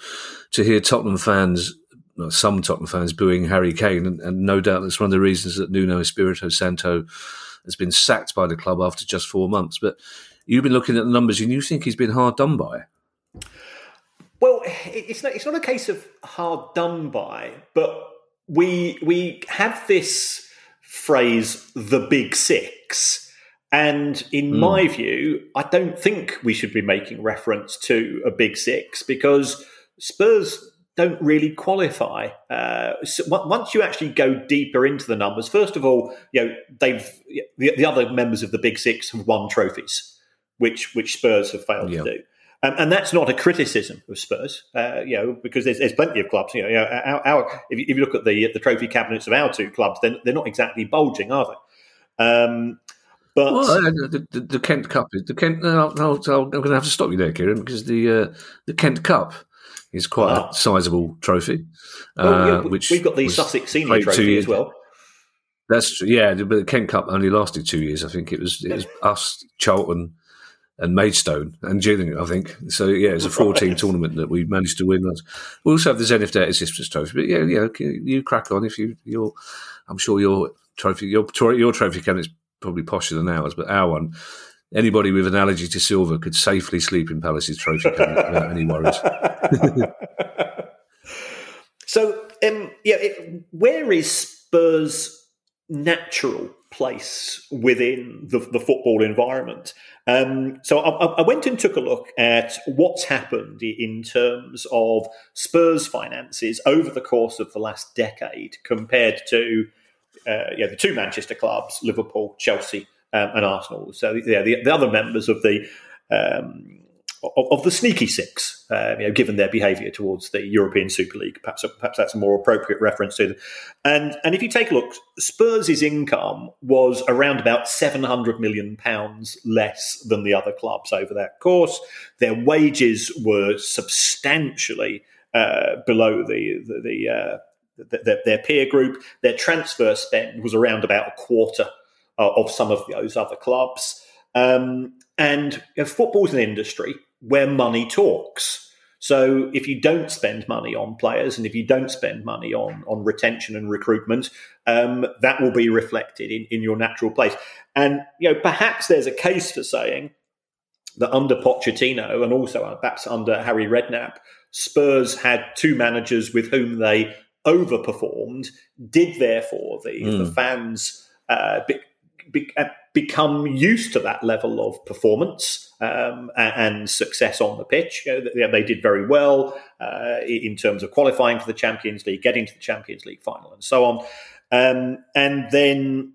to hear Tottenham fans, well, some Tottenham fans, booing Harry Kane. And, and, no doubt that's one of the reasons that Nuno Espirito Santo has been sacked by the club after just four months. But you've been looking at the numbers and you think he's been hard done by. Well, it's not, it's not a case of hard done by, but we we have this phrase, the big six. And in mm. my view, I don't think we should be making reference to a big six because Spurs don't really qualify. Uh, so once you actually go deeper into the numbers, first of all, you know they've the, the other members of the Big Six have won trophies, which which Spurs have failed to do. Um, and that's not a criticism of Spurs, uh, you know, because there's, there's plenty of clubs. You know, our, our, if, you, if, you, look at the the trophy cabinets of our two clubs, then they're not exactly bulging, are they? Um, but well, uh, the, the, the, Kent Cup is the Kent. Uh, I'm going to have to stop you there, Kieran, because the uh, the Kent Cup is quite a ah. sizable trophy. Well, yeah, uh, which we've got the Sussex Senior Trophy as well. That's yeah, but the Kent Cup only lasted two years. I think it was it was us, Charlton, and Maidstone and Gillingham, I think. So yeah, it's a four-team right. tournament that we managed to win. We also have the Zenith Data Systems Trophy, but yeah, yeah, you crack on if you you're. I'm sure your trophy, your your trophy cabinet's probably posher than ours, but our one. Anybody with an allergy to silver could safely sleep in Palace's trophy cabinet without any worries. so, um, yeah, it, where is Spurs' natural place within the, the football environment? Um, so I, I, went and took a look at what's happened in terms of Spurs' finances over the course of the last decade compared to uh, yeah, the two Manchester clubs, Liverpool, Chelsea, um, and Arsenal. So yeah, the, the, other members of the um, of, the sneaky six, uh, you know, given their behaviour towards the European Super League. Perhaps, perhaps that's a more appropriate reference to them. And and if you take a look, Spurs' income was around about seven hundred million pounds less than the other clubs over that course. Their wages were substantially uh, below the the, the, uh, the, their peer group. Their transfer spend was around about a quarter of some of those other clubs. Um, and you know, football's an industry where money talks. So if you don't spend money on players and if you don't spend money on, on retention and recruitment, um, that will be reflected in, in your natural place. And you know, perhaps there's a case for saying that under Pochettino and also uh, perhaps under Harry Redknapp, Spurs had two managers with whom they overperformed. Did therefore the, mm. the hmm. fans uh, be, be, uh, become used to that level of performance um, and, success on the pitch. You know, they, they, did very well uh, in terms of qualifying for the Champions League, getting to the Champions League final, and so on. Um, and then,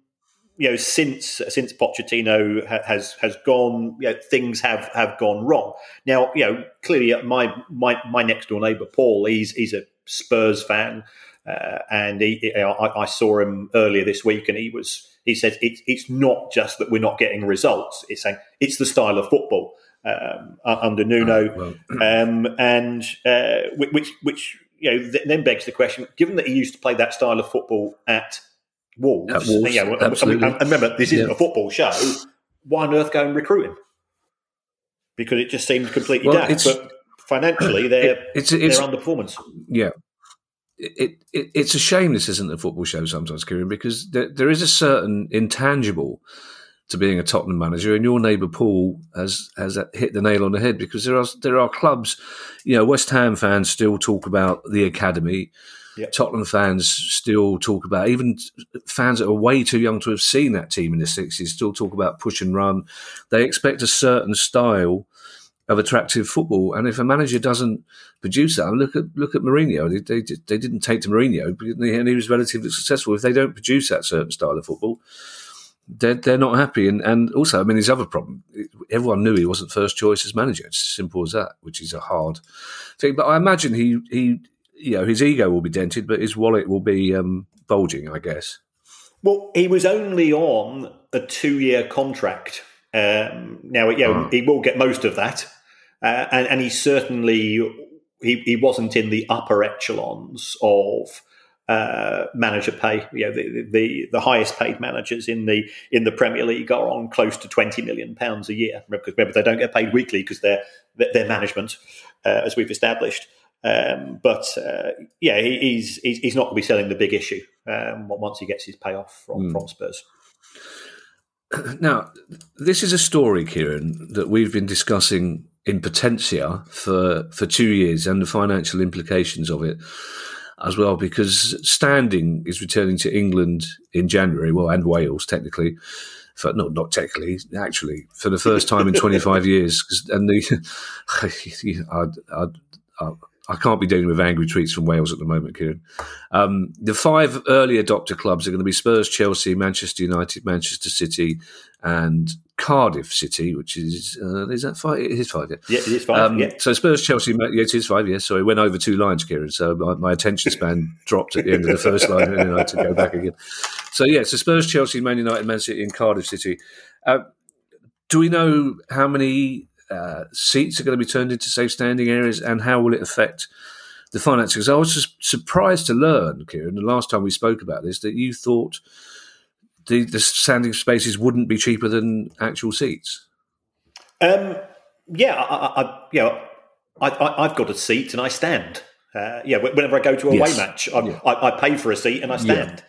you know, since since Pochettino ha- has has gone, you know, things have have gone wrong. Now, you know, clearly, my my my next door neighbour Paul, he's he's a Spurs fan. Uh, and he, I, I, saw him earlier this week, and he was he said it, it's not just that we're not getting results; it's saying it's the style of football um, under Nuno, oh, well. um, and uh, which which you know then begs the question: given that he used to play that style of football at Wolves, at Wolves you know, absolutely. and remember this isn't yeah. a football show. Why on earth go and recruit him? Because it just seems completely well, daft. But financially, they're it, it's, it's, they're underperformance. Yeah, it, it, it's a shame this isn't a football show sometimes, Kieran, because there, there is a certain intangible to being a Tottenham manager, and your neighbour Paul has has hit the nail on the head because there are there are clubs, you know, West Ham fans still talk about the academy. Yep. Tottenham fans still talk about, even fans that are way too young to have seen that team in the 60s, still talk about push and run. They expect a certain style of attractive football. And if a manager doesn't produce that, look at look at Mourinho. They, they, they didn't take to Mourinho, and he was relatively successful. If they don't produce that certain style of football, they're, they're not happy. And, and also, I mean, his other problem, everyone knew he wasn't first choice as manager. It's as simple as that, which is a hard thing. But I imagine he, he you know, his ego will be dented, but his wallet will be um, bulging, I guess. Well, he was only on a two year contract. Um, now, you know, oh. he will get most of that uh, and, and he certainly he, he wasn't in the upper echelons of uh, manager pay. You know, the, the, the highest paid managers in the in the Premier League are on close to twenty million pounds a year. Because remember, they don't get paid weekly because they're they're management, uh, as we've established. Um, but uh, yeah, he, he's, he's not going to be selling the big issue um, once he gets his payoff from mm. from Spurs. Now, this is a story, Kieran, that we've been discussing in Potentia for for two years and the financial implications of it as well, because Standing is returning to England in January, well, and Wales technically. For, not not technically, actually, for the first time in 25 years, and the I, I, I, I can't be dealing with angry tweets from Wales at the moment, Kieran. Um, the five early adopter clubs are going to be Spurs, Chelsea, Manchester United, Manchester City, and Cardiff City, which is uh, is that five? It is five. Yeah, yeah it is five. Um, yeah. So Spurs, Chelsea, yeah, it is five. Yes. So it went over two lines, Kieran. So my, my attention span dropped at the end of the first line, and then I had to go back again. So yeah, so Spurs, Chelsea, Man United, Man City, and Cardiff City. Uh, do we know how many uh, seats are going to be turned into safe standing areas, and how will it affect the finances? I was just surprised to learn, Kieran, the last time we spoke about this, that you thought the, the standing spaces wouldn't be cheaper than actual seats. Um, yeah, I, I, you know, I, have got a seat and I stand. Uh, yeah, whenever I go to a away yes. match, yeah. I, I, pay for a seat and I stand.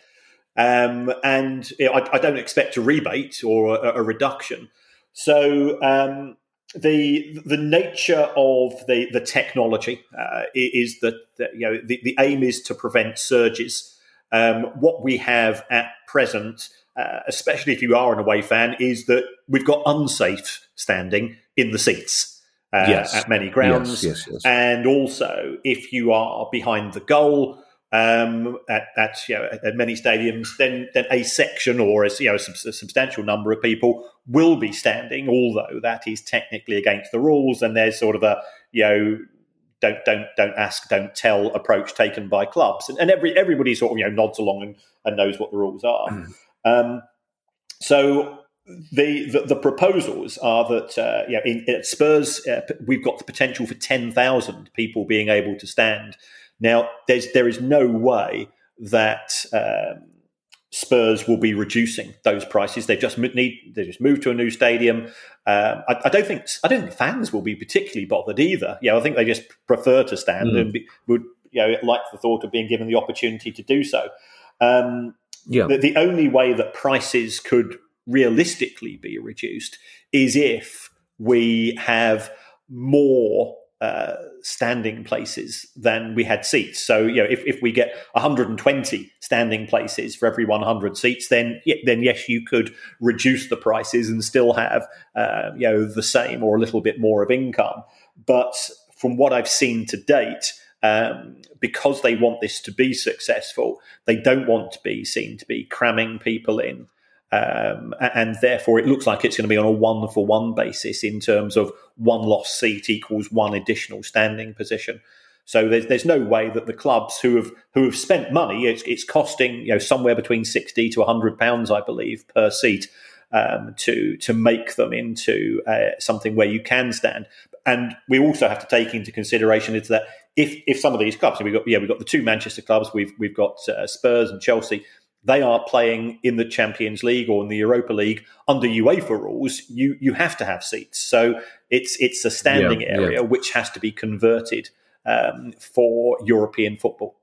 Yeah. Um, and you know, I, don't expect a rebate or a, a reduction. So um, the the nature of the the technology uh, is that, that, you know the, the aim is to prevent surges. Um, what we have at present, uh, especially if you are an away fan, is that we've got unsafe standing in the seats uh, yes. at many grounds, yes, yes, and also if you are behind the goal um, at, at, you know, at many stadiums, then then a section or a, you know, a, substantial number of people will be standing, although that is technically against the rules. And there's sort of a you know don't don't don't ask, don't tell approach taken by clubs, and, and every everybody sort of you know nods along and, and knows what the rules are. Mm. Um, so. The, the, the proposals are that uh, know, in, at Spurs uh, we've got the potential for ten thousand people being able to stand now, there's there is no way that um, Spurs will be reducing those prices. They've just need they just moved to a new stadium. Um, I, I, don't think I don't think fans will be particularly bothered either. Yeah, I think they just prefer to stand mm. and be, would you know like the thought of being given the opportunity to do so. Um, yeah, the, the only way that prices could realistically be reduced is if we have more uh, standing places than we had seats. So, you know, if, if we get 120 standing places for every 100 seats, then then yes, you could reduce the prices and still have uh, you know the same or a little bit more of income. But from what I've seen to date, um, because they want this to be successful, they don't want to be seen to be cramming people in um, and therefore, it looks like it's going to be on a one for one basis in terms of one lost seat equals one additional standing position. So there's there's no way that the clubs who have who have spent money, it's, it's costing you know somewhere between sixty to hundred pounds, I believe, per seat um, to to make them into uh, something where you can stand. And we also have to take into consideration is that if if some of these clubs, we've got yeah we've got the two Manchester clubs, we've we've got uh, Spurs and Chelsea they are playing in the Champions League or in the Europa League under UEFA rules, you you have to have seats. So it's it's a standing yeah, area yeah. which has to be converted um, for European football.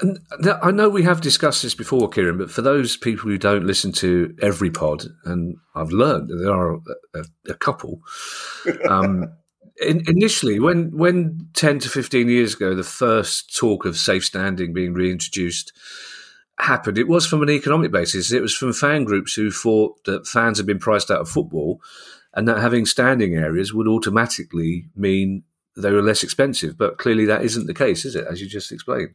And I know we have discussed this before, Kieran, but for those people who don't listen to every pod, and I've learned that there are a, a couple, um, in, initially, when when ten to fifteen years ago, the first talk of safe standing being reintroduced happened, it was from an economic basis. It was from fan groups who thought that fans had been priced out of football, and that having standing areas would automatically mean they were less expensive. But clearly, that isn't the case, is it? As you just explained.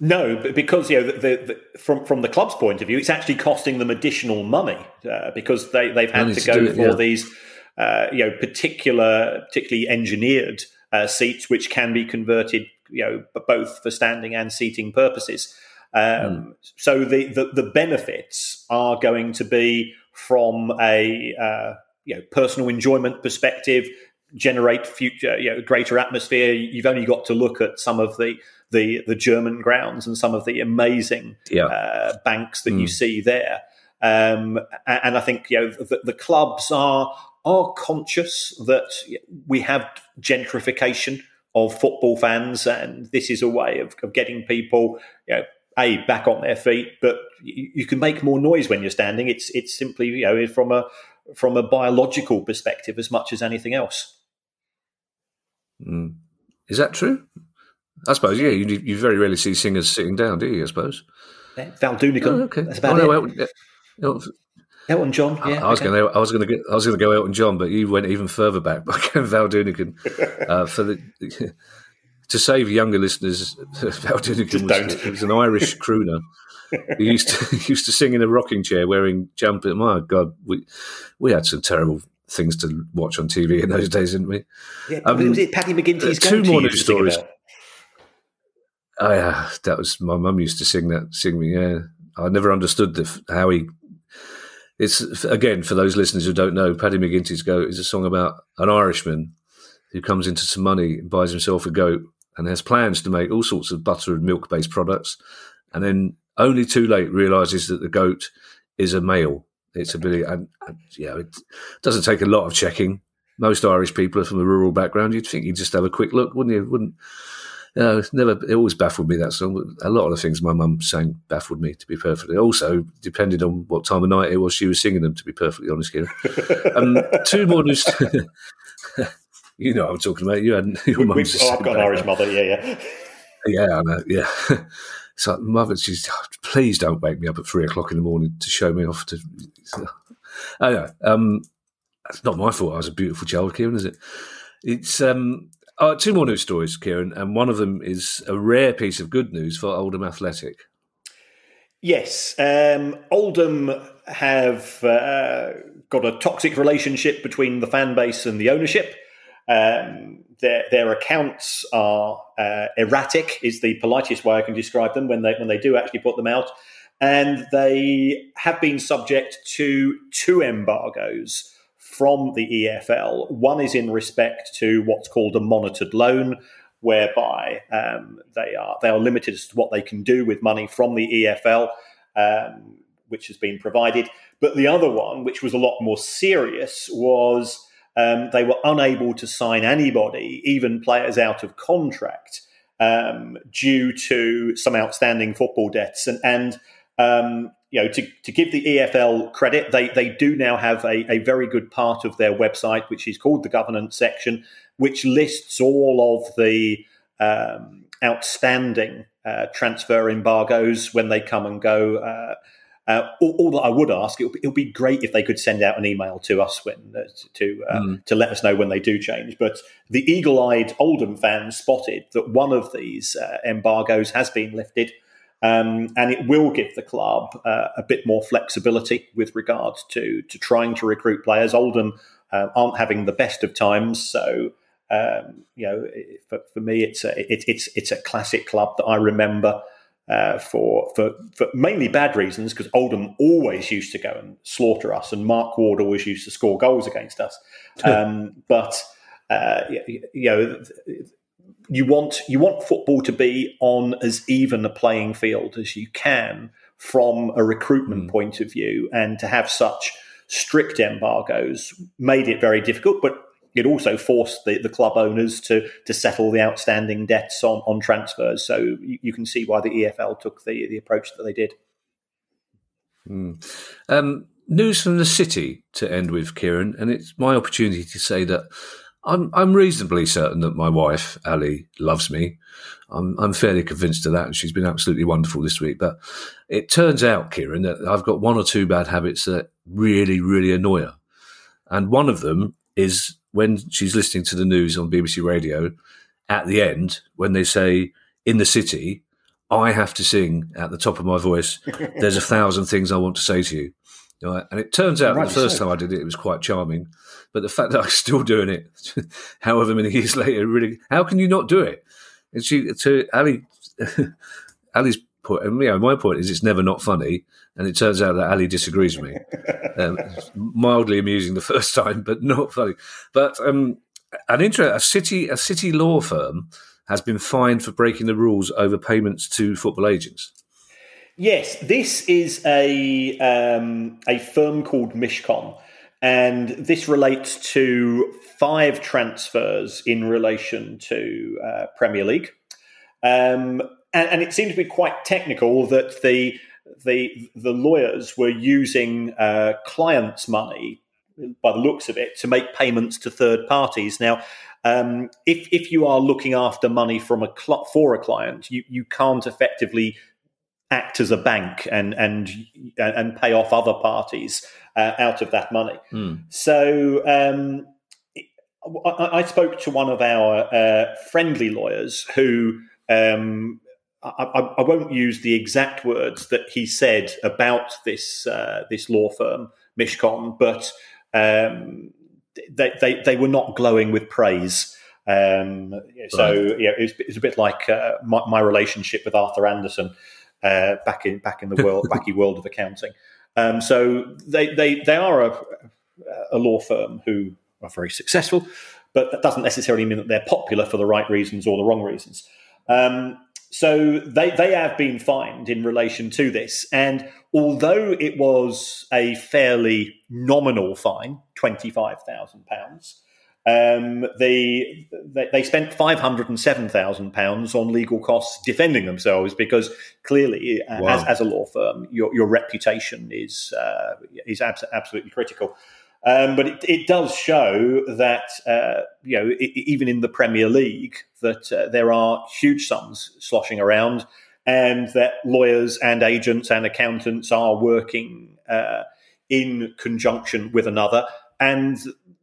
No, because you know, the, the, the, from from the club's point of view, it's actually costing them additional money uh, because they they've had to go to it, for yeah. these uh, you know, particular, particularly engineered uh, seats, which can be converted, you know, both for standing and seating purposes. Um, mm. So the, the, the benefits are going to be from a uh, you know personal enjoyment perspective. generate future, you know, greater atmosphere. You've only got to look at some of the the, the German grounds and some of the amazing Yeah. uh, banks that you see there. Um, and I think you know the, the clubs are are conscious that we have gentrification of football fans, and this is a way of, of getting people, you know, a back on their feet. But you, you can make more noise when you're standing. It's it's simply you know from a from a biological perspective as much as anything else. Mm. Is that true? I suppose, yeah. You, you very rarely see singers sitting down, do you? I suppose. Val Doonican. Oh, okay. That's about Oh, no, it. Elton, Elton- John. Yeah, I was okay. going to, I was going to get, I was going to go Elton John, but you went even further back by going Val Doonican. uh, for the to save younger listeners, Val Doonican was, was an Irish crooner. He used to he used to sing in a rocking chair wearing jumper. My God, we we had some terrible things to watch on TV in those days, didn't we? Yeah, Um, was it Paddy McGinty's uh, two more news used to sing stories. Oh yeah, that was my mum used to sing that. Sing me, yeah. I never understood the how he. It's again for those listeners who don't know. Paddy McGinty's goat is a song about an Irishman who comes into some money and buys himself a goat and has plans to make all sorts of butter and milk based products, and then only too late realizes that the goat is a male. It's a billy, and, and yeah, it doesn't take a lot of checking. Most Irish people are from a rural background. You'd think you'd just have a quick look, wouldn't you? Wouldn't no, it's never. It always baffled me that song. A lot of the things my mum sang baffled me, to be perfectly. Also, depending on what time of night it was, she was singing them. To be perfectly honest, here. Um, two more news. you know what I'm talking about. You had your mum's. oh, I've got an Irish mother. Yeah, yeah. Yeah, I know. Yeah. It's like mother. She's please don't wake me up at three o'clock in the morning to show me off to. Know. Um, it's not my fault. I was a beautiful child, Kieran, is it? It's um, uh, two more news stories, Kieran, and one of them is a rare piece of good news for Oldham Athletic. Yes, um, Oldham have uh, got a toxic relationship between the fan base and the ownership. Um, their their accounts are uh, erratic, is the politest way I can describe them when they when they do actually put them out, and they have been subject to two embargoes from the EFL. One is in respect to what's called a monitored loan, whereby um, they are they are limited as to what they can do with money from the EFL, um, which has been provided. But the other one, which was a lot more serious, was um, they were unable to sign anybody, even players out of contract, um, due to some outstanding football debts. And, and um, you know, to, to give the EFL credit, they, they do now have a, a very good part of their website, which is called the governance section, which lists all of the um, outstanding uh, transfer embargoes when they come and go. Uh, uh, all, all that I would ask, it would, be, it would be great if they could send out an email to us when uh, to uh, to let us know when they do change. But the eagle-eyed Oldham fans spotted that one of these uh, embargoes has been lifted, um, and it will give the club uh, a bit more flexibility with regard to to trying to recruit players. Oldham uh, aren't having the best of times, so. Um, you know, for, for me, it's a it, it's it's a classic club that I remember uh, for for for mainly bad reasons because Oldham always used to go and slaughter us, and Mark Ward always used to score goals against us. Um, but uh, you, you know, you want you want football to be on as even a playing field as you can from a recruitment point of view, and to have such strict embargoes made it very difficult, but it also forced the, the club owners to to settle the outstanding debts on, on transfers. So you, you can see why the EFL took the, the approach that they did. Um, news from the city to end with, Kieran, and it's my opportunity to say that I'm I'm reasonably certain that my wife Ali loves me. I'm I'm fairly convinced of that, and she's been absolutely wonderful this week. But it turns out, Kieran, that I've got one or two bad habits that really really annoy her, and one of them is when she's listening to the news on BBC Radio. At the end, when they say in the city, I have to sing at the top of my voice. There's a thousand things I want to say to you. Right? And it turns out that the first so. time I did it, it was quite charming. But the fact that I'm still doing it, however many years later, really, how can you not do it? And she, to Ali, Ali's point, and you know, my point is it's never not funny. And it turns out that Ali disagrees with me. Um, mildly amusing the first time, but not funny. But um, an intro. A city a city law firm has been fined for breaking the rules over payments to football agents. Yes, this is a um, a firm called Mishcon, and this relates to five transfers in relation to uh, Premier League. Um, and, and, it seemed to be quite technical that the the the lawyers were using uh, clients' money, by the looks of it, to make payments to third parties. Now, um, if if you are looking after money from a cl- for a client, you you can't effectively act as a bank and and and pay off other parties uh, out of that money. Mm. So. Um, I, I, spoke to one of our uh, friendly lawyers who um, I, I, won't use the exact words that he said about this uh, this law firm, Mishcon, but um, they, they, they were not glowing with praise. Um, so right. yeah, it's, it's, a bit like uh, my, my, relationship with Arthur Andersen uh, back in back in the world wacky world of accounting. Um, so they they they are a, a law firm who are very successful, but that doesn't necessarily mean that they're popular for the right reasons or the wrong reasons. Um, so they, they have been fined in relation to this. And although it was a fairly nominal fine, £25,000, um, they, they spent £507,000 on legal costs defending themselves because clearly, uh, wow. as, as a law firm, your, your reputation is, uh, is abs- absolutely critical. Um, but it, it, does show that uh, you know it, even in the Premier League that uh, there are huge sums sloshing around, and that lawyers and agents and accountants are working uh, in conjunction with another, and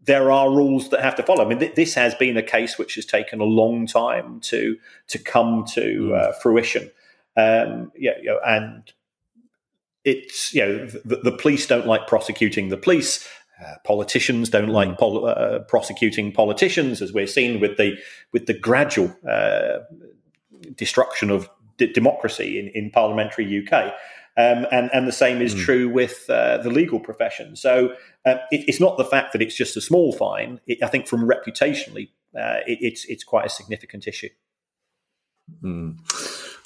there are rules that have to follow. I mean, th- this has been a case which has taken a long time to to come to mm. fruition. Um, yeah, you know, and it's you know the, the, police don't like prosecuting the police uh, politicians don't like pol- uh, prosecuting politicians, as we're seeing with the with the gradual uh, destruction of d- democracy in, in parliamentary UK. Um, and, and the same is mm. true with uh, the legal profession. So uh, it, it's not the fact that it's just a small fine. It, I think from reputationally, it, it's it's quite a significant issue. Mm.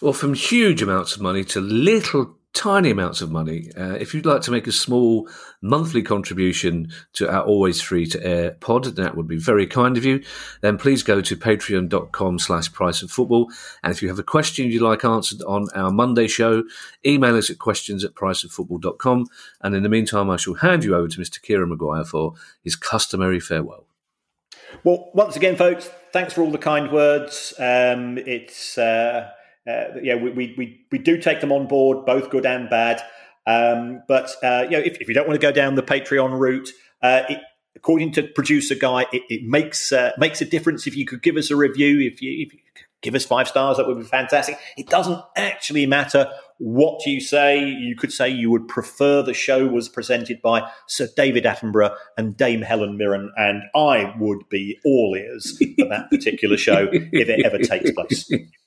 Well, from huge amounts of money to little tiny amounts of money. Uh, if you'd like to make a small monthly contribution to our always free to air pod, that would be very kind of you. Then please go to patreon.com slash price of football. And if you have a question you'd like answered on our Monday show, email us at questions at priceoffootball.com. And in the meantime, I shall hand you over to Mr. Kieran Maguire for his customary farewell. Well, once again, folks, thanks for all the kind words. Um, it's, uh, uh, yeah, we, we, we do take them on board, both good and bad. Um, but uh, you know, if, if, you don't want to go down the Patreon route, uh, it, according to producer guy, it, it makes uh, makes a difference if you could give us a review. If you, if you give us five stars, that would be fantastic. It doesn't actually matter what you say. You could say you would prefer the show was presented by Sir David Attenborough and Dame Helen Mirren, and I would be all ears for that particular show if it ever takes place.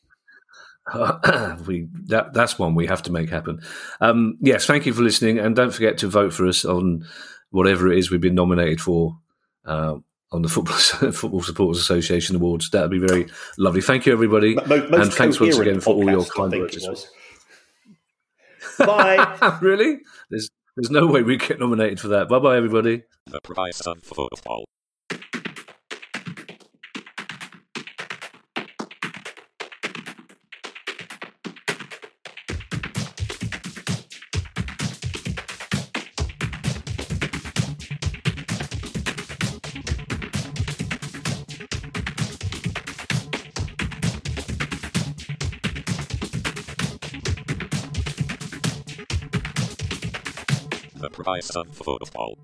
we that that's one we have to make happen. Um, yes, thank you for listening, and don't forget to vote for us on whatever it is we've been nominated for uh, on the Football Football Supporters Association Awards. That would be very lovely. Thank you, everybody, most, most and thanks once again for all your kind words. Bye. really? There's there's no way we get nominated for that. Bye bye, everybody. The price of football. Price of football.